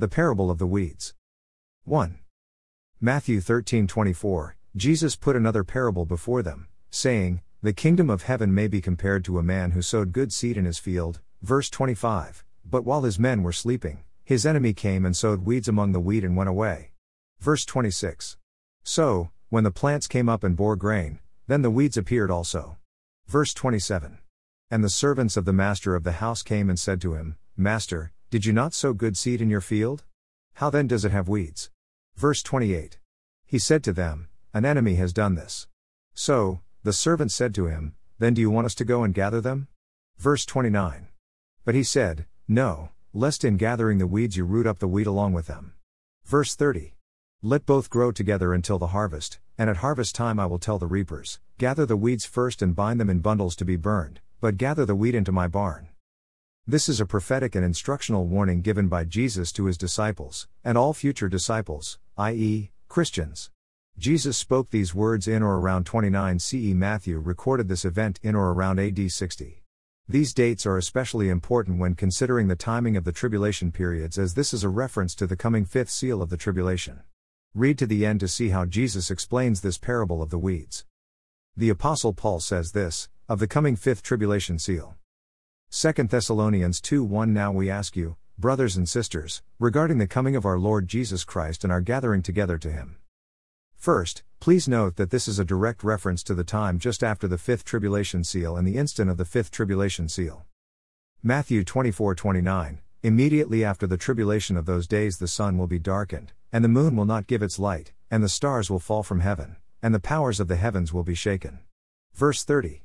The parable of the weeds. 1. Matthew 13:24 Jesus put another parable before them, saying, "The kingdom of heaven may be compared to a man who sowed good seed in his field." Verse 25. But while his men were sleeping, his enemy came and sowed weeds among the wheat and went away. Verse 26. So, when the plants came up and bore grain, then the weeds appeared also. Verse 27. And the servants of the master of the house came and said to him, Master, did you not sow good seed in your field? How then does it have weeds? Verse 28. He said to them, An enemy has done this. So, the servant said to him, Then do you want us to go and gather them? Verse 29. But he said, No, lest in gathering the weeds you root up the wheat along with them. Verse 30. Let both grow together until the harvest, and at harvest time I will tell the reapers, Gather the weeds first and bind them in bundles to be burned, but gather the wheat into my barn. This is a prophetic and instructional warning given by Jesus to his disciples, and all future disciples, i.e., Christians. Jesus spoke these words in or around 29 CE. Matthew recorded this event in or around AD 60. These dates are especially important when considering the timing of the tribulation periods, as this is a reference to the coming fifth seal of the tribulation. Read to the end to see how Jesus explains this parable of the weeds. The Apostle Paul says this, of the coming fifth tribulation seal. 2 Thessalonians 2 1 Now we ask you, brothers and sisters, regarding the coming of our Lord Jesus Christ and our gathering together to him. First, please note that this is a direct reference to the time just after the fifth tribulation seal and the instant of the fifth tribulation seal. Matthew 24 29 Immediately after the tribulation of those days, the sun will be darkened, and the moon will not give its light, and the stars will fall from heaven, and the powers of the heavens will be shaken. Verse 30.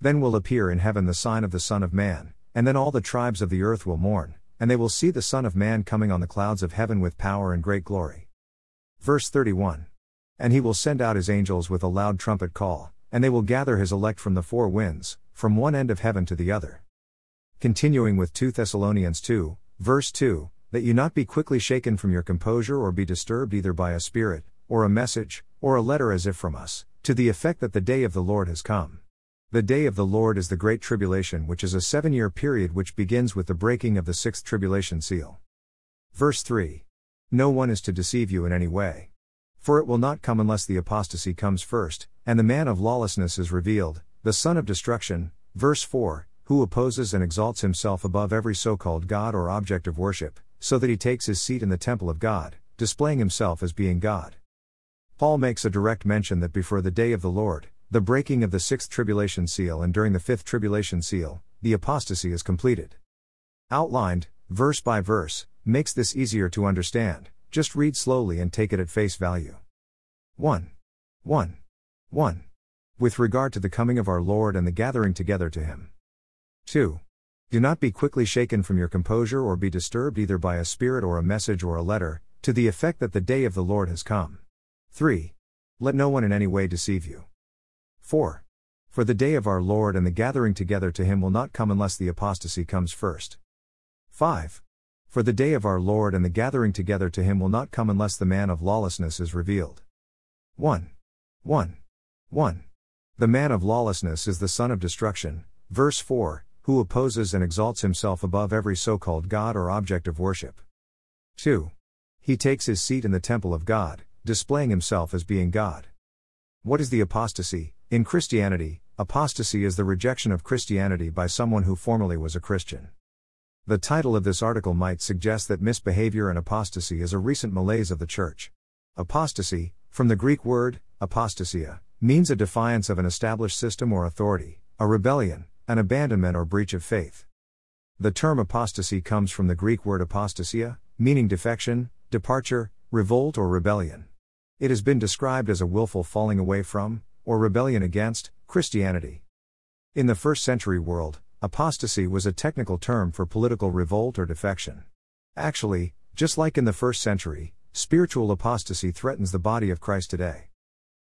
Then will appear in heaven the sign of the Son of Man, and then all the tribes of the earth will mourn, and they will see the Son of Man coming on the clouds of heaven with power and great glory. Verse 31. And he will send out his angels with a loud trumpet call, and they will gather his elect from the four winds, from one end of heaven to the other. Continuing with 2 Thessalonians 2, verse 2, that you not be quickly shaken from your composure or be disturbed either by a spirit, or a message, or a letter as if from us, to the effect that the day of the Lord has come. The day of the Lord is the Great Tribulation, which is a seven year period which begins with the breaking of the sixth tribulation seal. Verse 3 No one is to deceive you in any way. For it will not come unless the apostasy comes first, and the man of lawlessness is revealed, the son of destruction. Verse 4 who opposes and exalts himself above every so called God or object of worship, so that he takes his seat in the temple of God, displaying himself as being God. Paul makes a direct mention that before the day of the Lord, the breaking of the sixth tribulation seal, and during the fifth tribulation seal, the apostasy is completed. Outlined, verse by verse, makes this easier to understand, just read slowly and take it at face value. 1. 1. 1. With regard to the coming of our Lord and the gathering together to Him. 2. Do not be quickly shaken from your composure or be disturbed either by a spirit or a message or a letter, to the effect that the day of the Lord has come. 3. Let no one in any way deceive you. 4. For the day of our Lord and the gathering together to him will not come unless the apostasy comes first. 5. For the day of our Lord and the gathering together to him will not come unless the man of lawlessness is revealed. 1. 1. 1. The man of lawlessness is the son of destruction, verse 4, who opposes and exalts himself above every so called God or object of worship. 2. He takes his seat in the temple of God, displaying himself as being God. What is the apostasy? In Christianity, apostasy is the rejection of Christianity by someone who formerly was a Christian. The title of this article might suggest that misbehavior and apostasy is a recent malaise of the Church. Apostasy, from the Greek word, apostasia, means a defiance of an established system or authority, a rebellion, an abandonment or breach of faith. The term apostasy comes from the Greek word apostasia, meaning defection, departure, revolt, or rebellion. It has been described as a willful falling away from, or rebellion against, Christianity. In the first century world, apostasy was a technical term for political revolt or defection. Actually, just like in the first century, spiritual apostasy threatens the body of Christ today.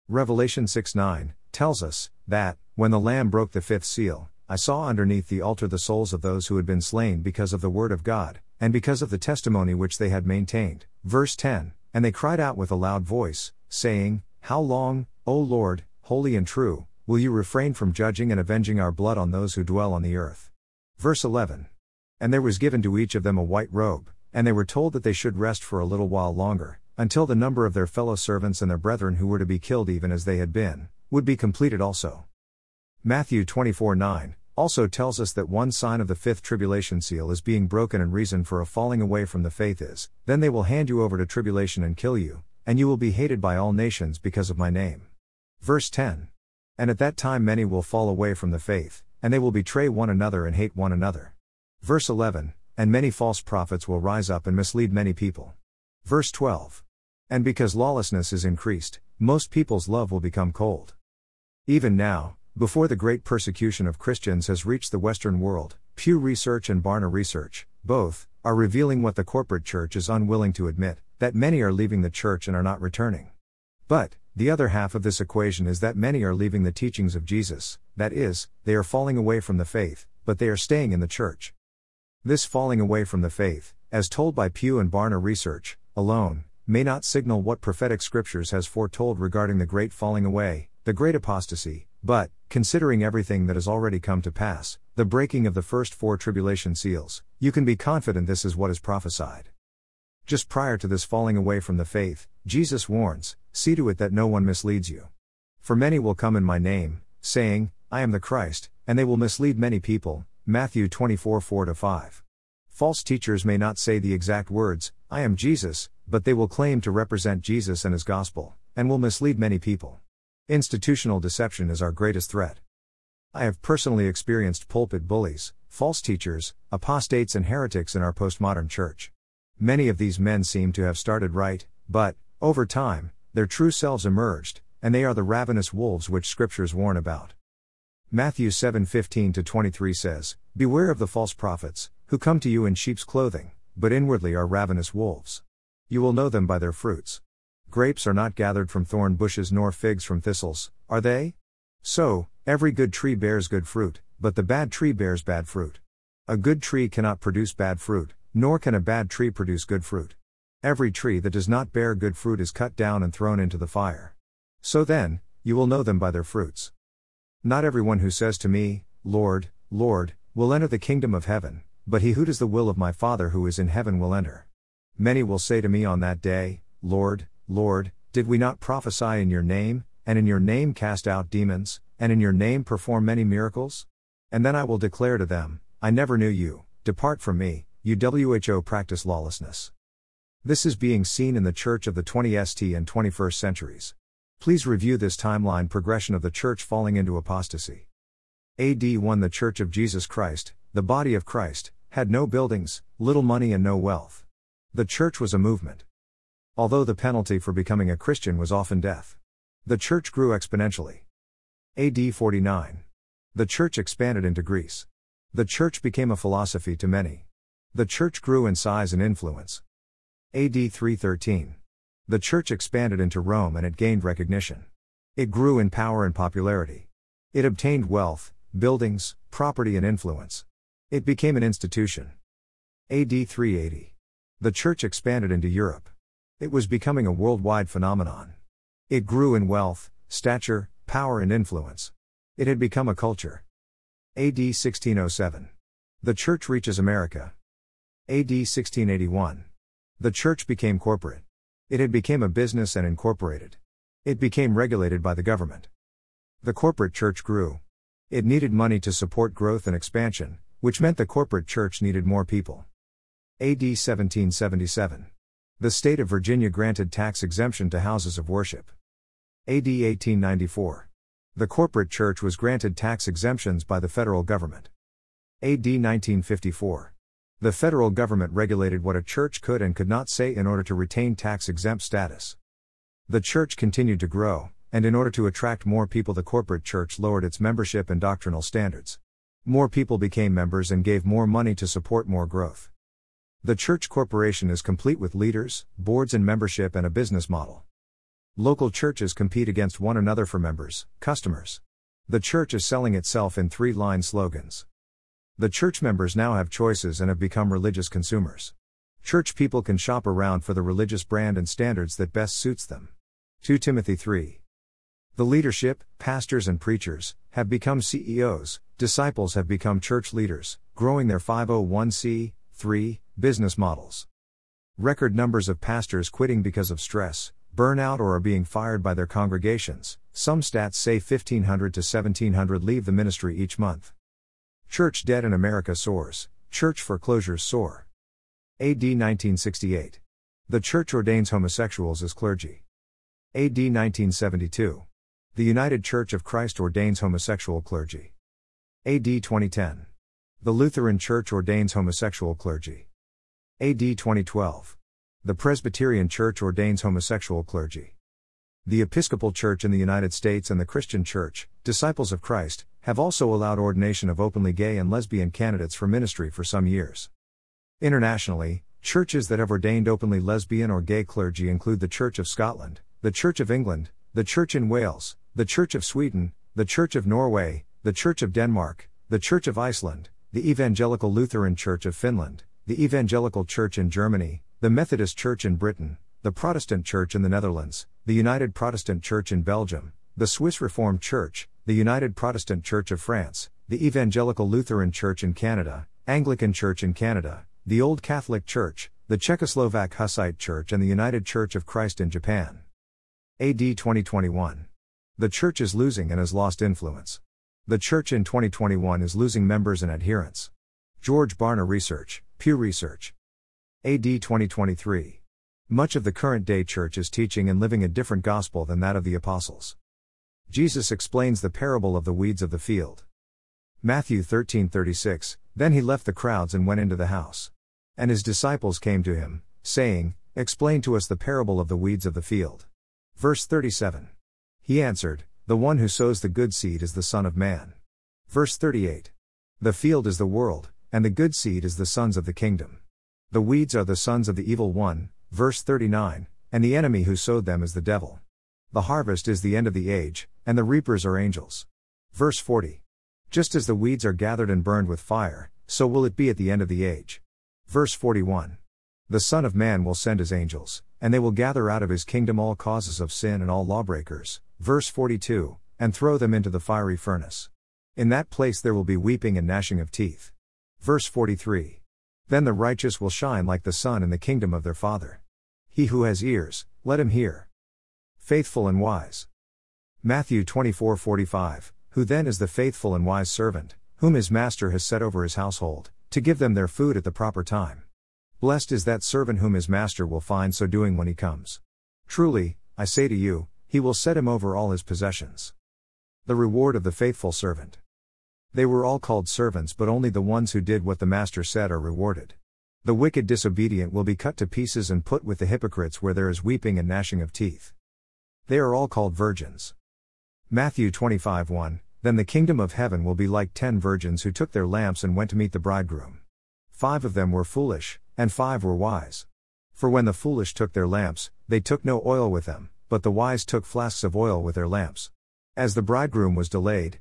Revelation 6 9 tells us that, when the Lamb broke the fifth seal, I saw underneath the altar the souls of those who had been slain because of the word of God, and because of the testimony which they had maintained. Verse 10 And they cried out with a loud voice, saying, How long, O Lord, holy and true, will you refrain from judging and avenging our blood on those who dwell on the earth? Verse 11 And there was given to each of them a white robe, and they were told that they should rest for a little while longer, until the number of their fellow servants and their brethren who were to be killed even as they had been, would be completed also. Matthew 24 9 also tells us that one sign of the fifth tribulation seal is being broken, and reason for a falling away from the faith is, then they will hand you over to tribulation and kill you, and you will be hated by all nations because of my name. Verse 10 And at that time many will fall away from the faith, and they will betray one another and hate one another. Verse 11 And many false prophets will rise up and mislead many people. Verse 12 And because lawlessness is increased, most people's love will become cold. Even now, before the great persecution of Christians has reached the Western world, Pew Research and Barna Research, both, are revealing what the corporate church is unwilling to admit that many are leaving the church and are not returning. But, the other half of this equation is that many are leaving the teachings of Jesus, that is, they are falling away from the faith, but they are staying in the church. This falling away from the faith, as told by Pew and Barna Research, alone, may not signal what prophetic scriptures has foretold regarding the great falling away, the great apostasy, but, considering everything that has already come to pass, the breaking of the first four tribulation seals, you can be confident this is what is prophesied. Just prior to this falling away from the faith, Jesus warns, See to it that no one misleads you. For many will come in my name, saying, I am the Christ, and they will mislead many people. Matthew 24 4 5. False teachers may not say the exact words, I am Jesus, but they will claim to represent Jesus and his gospel, and will mislead many people. Institutional deception is our greatest threat. I have personally experienced pulpit bullies, false teachers, apostates, and heretics in our postmodern church. Many of these men seem to have started right, but, over time, their true selves emerged, and they are the ravenous wolves which scriptures warn about. Matthew 7:15 23 says, "Beware of the false prophets, who come to you in sheep's clothing, but inwardly are ravenous wolves. You will know them by their fruits. Grapes are not gathered from thorn bushes nor figs from thistles, are they? So, every good tree bears good fruit, but the bad tree bears bad fruit. A good tree cannot produce bad fruit, nor can a bad tree produce good fruit. Every tree that does not bear good fruit is cut down and thrown into the fire. So then, you will know them by their fruits. Not everyone who says to me, Lord, Lord, will enter the kingdom of heaven, but he who does the will of my Father who is in heaven will enter. Many will say to me on that day, Lord, Lord, did we not prophesy in your name, and in your name cast out demons, and in your name perform many miracles? And then I will declare to them, I never knew you, depart from me, you WHO practice lawlessness. This is being seen in the church of the 20st and 21st centuries. Please review this timeline progression of the church falling into apostasy. AD 1 The Church of Jesus Christ, the body of Christ, had no buildings, little money, and no wealth. The church was a movement. Although the penalty for becoming a Christian was often death, the church grew exponentially. AD 49. The church expanded into Greece. The church became a philosophy to many. The church grew in size and influence. AD 313. The church expanded into Rome and it gained recognition. It grew in power and popularity. It obtained wealth, buildings, property, and influence. It became an institution. AD 380. The church expanded into Europe. It was becoming a worldwide phenomenon. It grew in wealth, stature, power, and influence. It had become a culture. AD 1607. The church reaches America. AD 1681. The church became corporate. It had become a business and incorporated. It became regulated by the government. The corporate church grew. It needed money to support growth and expansion, which meant the corporate church needed more people. AD 1777. The state of Virginia granted tax exemption to houses of worship. AD 1894. The corporate church was granted tax exemptions by the federal government. AD 1954. The federal government regulated what a church could and could not say in order to retain tax exempt status. The church continued to grow, and in order to attract more people, the corporate church lowered its membership and doctrinal standards. More people became members and gave more money to support more growth. The church corporation is complete with leaders, boards, and membership and a business model. Local churches compete against one another for members, customers. The church is selling itself in three line slogans. The church members now have choices and have become religious consumers. Church people can shop around for the religious brand and standards that best suits them. 2 Timothy 3. The leadership, pastors and preachers, have become CEOs, disciples have become church leaders, growing their 501c, 3, business models. Record numbers of pastors quitting because of stress, burnout, or are being fired by their congregations. Some stats say 1,500 to 1,700 leave the ministry each month. Church debt in America soars, church foreclosures soar. AD 1968. The Church ordains homosexuals as clergy. AD 1972. The United Church of Christ ordains homosexual clergy. AD 2010. The Lutheran Church ordains homosexual clergy. AD 2012. The Presbyterian Church ordains homosexual clergy. The Episcopal Church in the United States and the Christian Church, Disciples of Christ, have also allowed ordination of openly gay and lesbian candidates for ministry for some years. Internationally, churches that have ordained openly lesbian or gay clergy include the Church of Scotland, the Church of England, the Church in Wales, the Church of Sweden, the Church of Norway, the Church of Denmark, the Church of Iceland, the Evangelical Lutheran Church of Finland, the Evangelical Church in Germany, the Methodist Church in Britain, the Protestant Church in the Netherlands, the United Protestant Church in Belgium, the Swiss Reformed Church, the United Protestant Church of France, the Evangelical Lutheran Church in Canada, Anglican Church in Canada, the Old Catholic Church, the Czechoslovak Hussite Church, and the United Church of Christ in Japan. AD 2021. The Church is losing and has lost influence. The Church in 2021 is losing members and adherents. George Barna Research, Pew Research. AD 2023. Much of the current day church is teaching and living a different gospel than that of the apostles. Jesus explains the parable of the weeds of the field. Matthew 13:36 Then he left the crowds and went into the house. And his disciples came to him, saying, Explain to us the parable of the weeds of the field. Verse 37. He answered, the one who sows the good seed is the Son of Man. Verse 38. The field is the world, and the good seed is the sons of the kingdom. The weeds are the sons of the evil one, verse 39, and the enemy who sowed them is the devil. The harvest is the end of the age, and the reapers are angels. Verse 40. Just as the weeds are gathered and burned with fire, so will it be at the end of the age. Verse 41. The Son of Man will send his angels, and they will gather out of his kingdom all causes of sin and all lawbreakers, verse 42, and throw them into the fiery furnace. In that place there will be weeping and gnashing of teeth. Verse 43. Then the righteous will shine like the sun in the kingdom of their Father. He who has ears, let him hear. Faithful and wise. Matthew 24:45. Who then is the faithful and wise servant, whom his master has set over his household, to give them their food at the proper time? Blessed is that servant whom his master will find so doing when he comes. Truly, I say to you, he will set him over all his possessions. The reward of the faithful servant. They were all called servants, but only the ones who did what the master said are rewarded. The wicked disobedient will be cut to pieces and put with the hypocrites where there is weeping and gnashing of teeth. They are all called virgins. Matthew 25 1 Then the kingdom of heaven will be like ten virgins who took their lamps and went to meet the bridegroom. Five of them were foolish, and five were wise. For when the foolish took their lamps, they took no oil with them but the wise took flasks of oil with their lamps. As the bridegroom was delayed,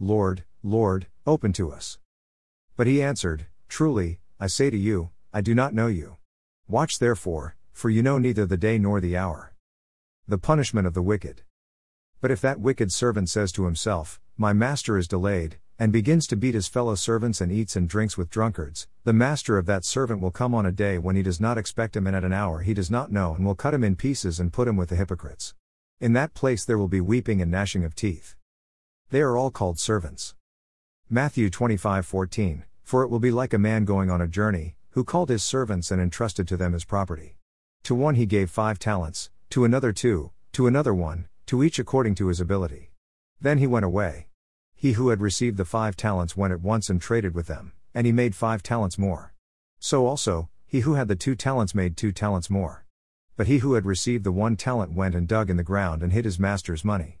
Lord, Lord, open to us. But he answered, Truly, I say to you, I do not know you. Watch therefore, for you know neither the day nor the hour. The punishment of the wicked. But if that wicked servant says to himself, My master is delayed, and begins to beat his fellow servants and eats and drinks with drunkards, the master of that servant will come on a day when he does not expect him and at an hour he does not know and will cut him in pieces and put him with the hypocrites. In that place there will be weeping and gnashing of teeth. They are all called servants. Matthew 25:14 For it will be like a man going on a journey, who called his servants and entrusted to them his property. To one he gave five talents, to another two, to another one, to each according to his ability. Then he went away. He who had received the five talents went at once and traded with them, and he made five talents more. So also, he who had the two talents made two talents more. But he who had received the one talent went and dug in the ground and hid his master's money.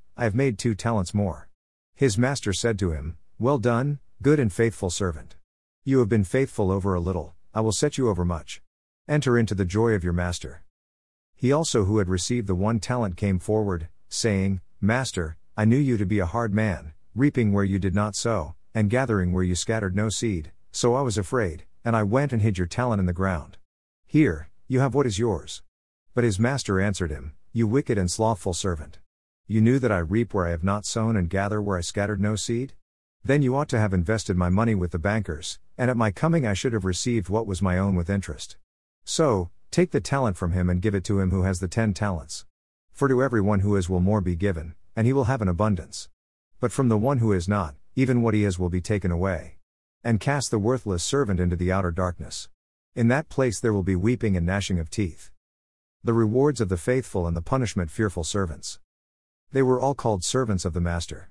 I have made two talents more. His master said to him, Well done, good and faithful servant. You have been faithful over a little, I will set you over much. Enter into the joy of your master. He also who had received the one talent came forward, saying, Master, I knew you to be a hard man, reaping where you did not sow, and gathering where you scattered no seed, so I was afraid, and I went and hid your talent in the ground. Here, you have what is yours. But his master answered him, You wicked and slothful servant. You knew that I reap where I have not sown and gather where I scattered no seed? Then you ought to have invested my money with the bankers, and at my coming I should have received what was my own with interest. So, take the talent from him and give it to him who has the ten talents. For to everyone who is will more be given, and he will have an abundance. But from the one who is not, even what he has will be taken away. And cast the worthless servant into the outer darkness. In that place there will be weeping and gnashing of teeth. The rewards of the faithful and the punishment fearful servants. They were all called servants of the Master.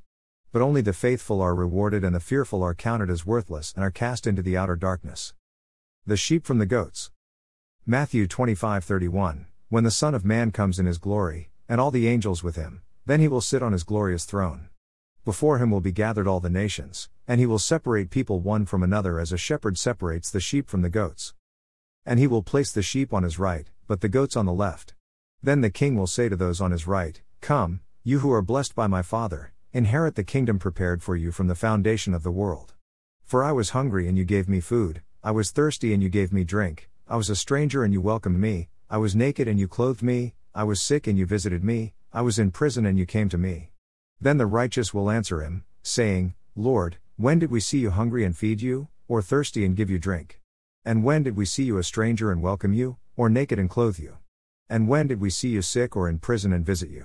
But only the faithful are rewarded, and the fearful are counted as worthless and are cast into the outer darkness. The sheep from the goats. Matthew 25:31 When the Son of Man comes in his glory, and all the angels with him, then he will sit on his glorious throne. Before him will be gathered all the nations, and he will separate people one from another as a shepherd separates the sheep from the goats. And he will place the sheep on his right, but the goats on the left. Then the king will say to those on his right, Come, you who are blessed by my Father, inherit the kingdom prepared for you from the foundation of the world. For I was hungry and you gave me food, I was thirsty and you gave me drink, I was a stranger and you welcomed me, I was naked and you clothed me, I was sick and you visited me, I was in prison and you came to me. Then the righteous will answer him, saying, Lord, when did we see you hungry and feed you, or thirsty and give you drink? And when did we see you a stranger and welcome you, or naked and clothe you? And when did we see you sick or in prison and visit you?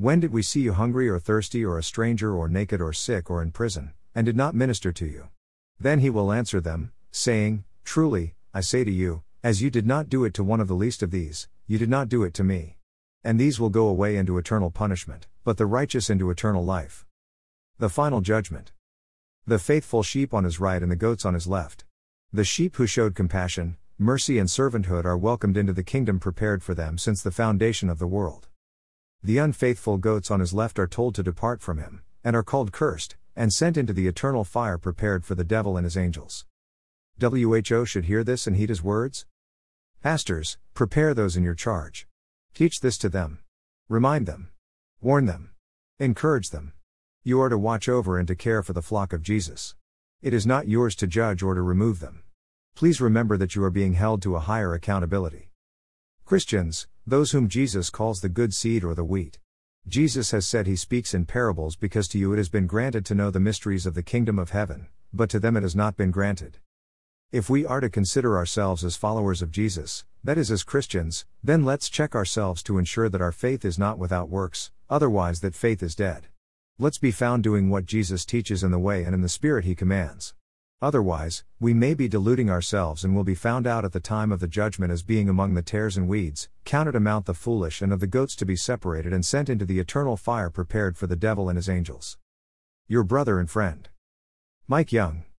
when did we see you hungry or thirsty or a stranger or naked or sick or in prison, and did not minister to you? Then he will answer them, saying, Truly, I say to you, as you did not do it to one of the least of these, you did not do it to me. And these will go away into eternal punishment, but the righteous into eternal life. The final judgment. The faithful sheep on his right and the goats on his left. The sheep who showed compassion, mercy, and servanthood are welcomed into the kingdom prepared for them since the foundation of the world. The unfaithful goats on his left are told to depart from him, and are called cursed, and sent into the eternal fire prepared for the devil and his angels. WHO should hear this and heed his words. Pastors, prepare those in your charge. Teach this to them. Remind them. Warn them. Encourage them. You are to watch over and to care for the flock of Jesus. It is not yours to judge or to remove them. Please remember that you are being held to a higher accountability. Christians, those whom Jesus calls the good seed or the wheat. Jesus has said he speaks in parables because to you it has been granted to know the mysteries of the kingdom of heaven, but to them it has not been granted. If we are to consider ourselves as followers of Jesus, that is, as Christians, then let's check ourselves to ensure that our faith is not without works, otherwise, that faith is dead. Let's be found doing what Jesus teaches in the way and in the spirit he commands. Otherwise, we may be deluding ourselves and will be found out at the time of the judgment as being among the tares and weeds, counted amount the foolish and of the goats to be separated and sent into the eternal fire prepared for the devil and his angels. Your brother and friend. Mike Young.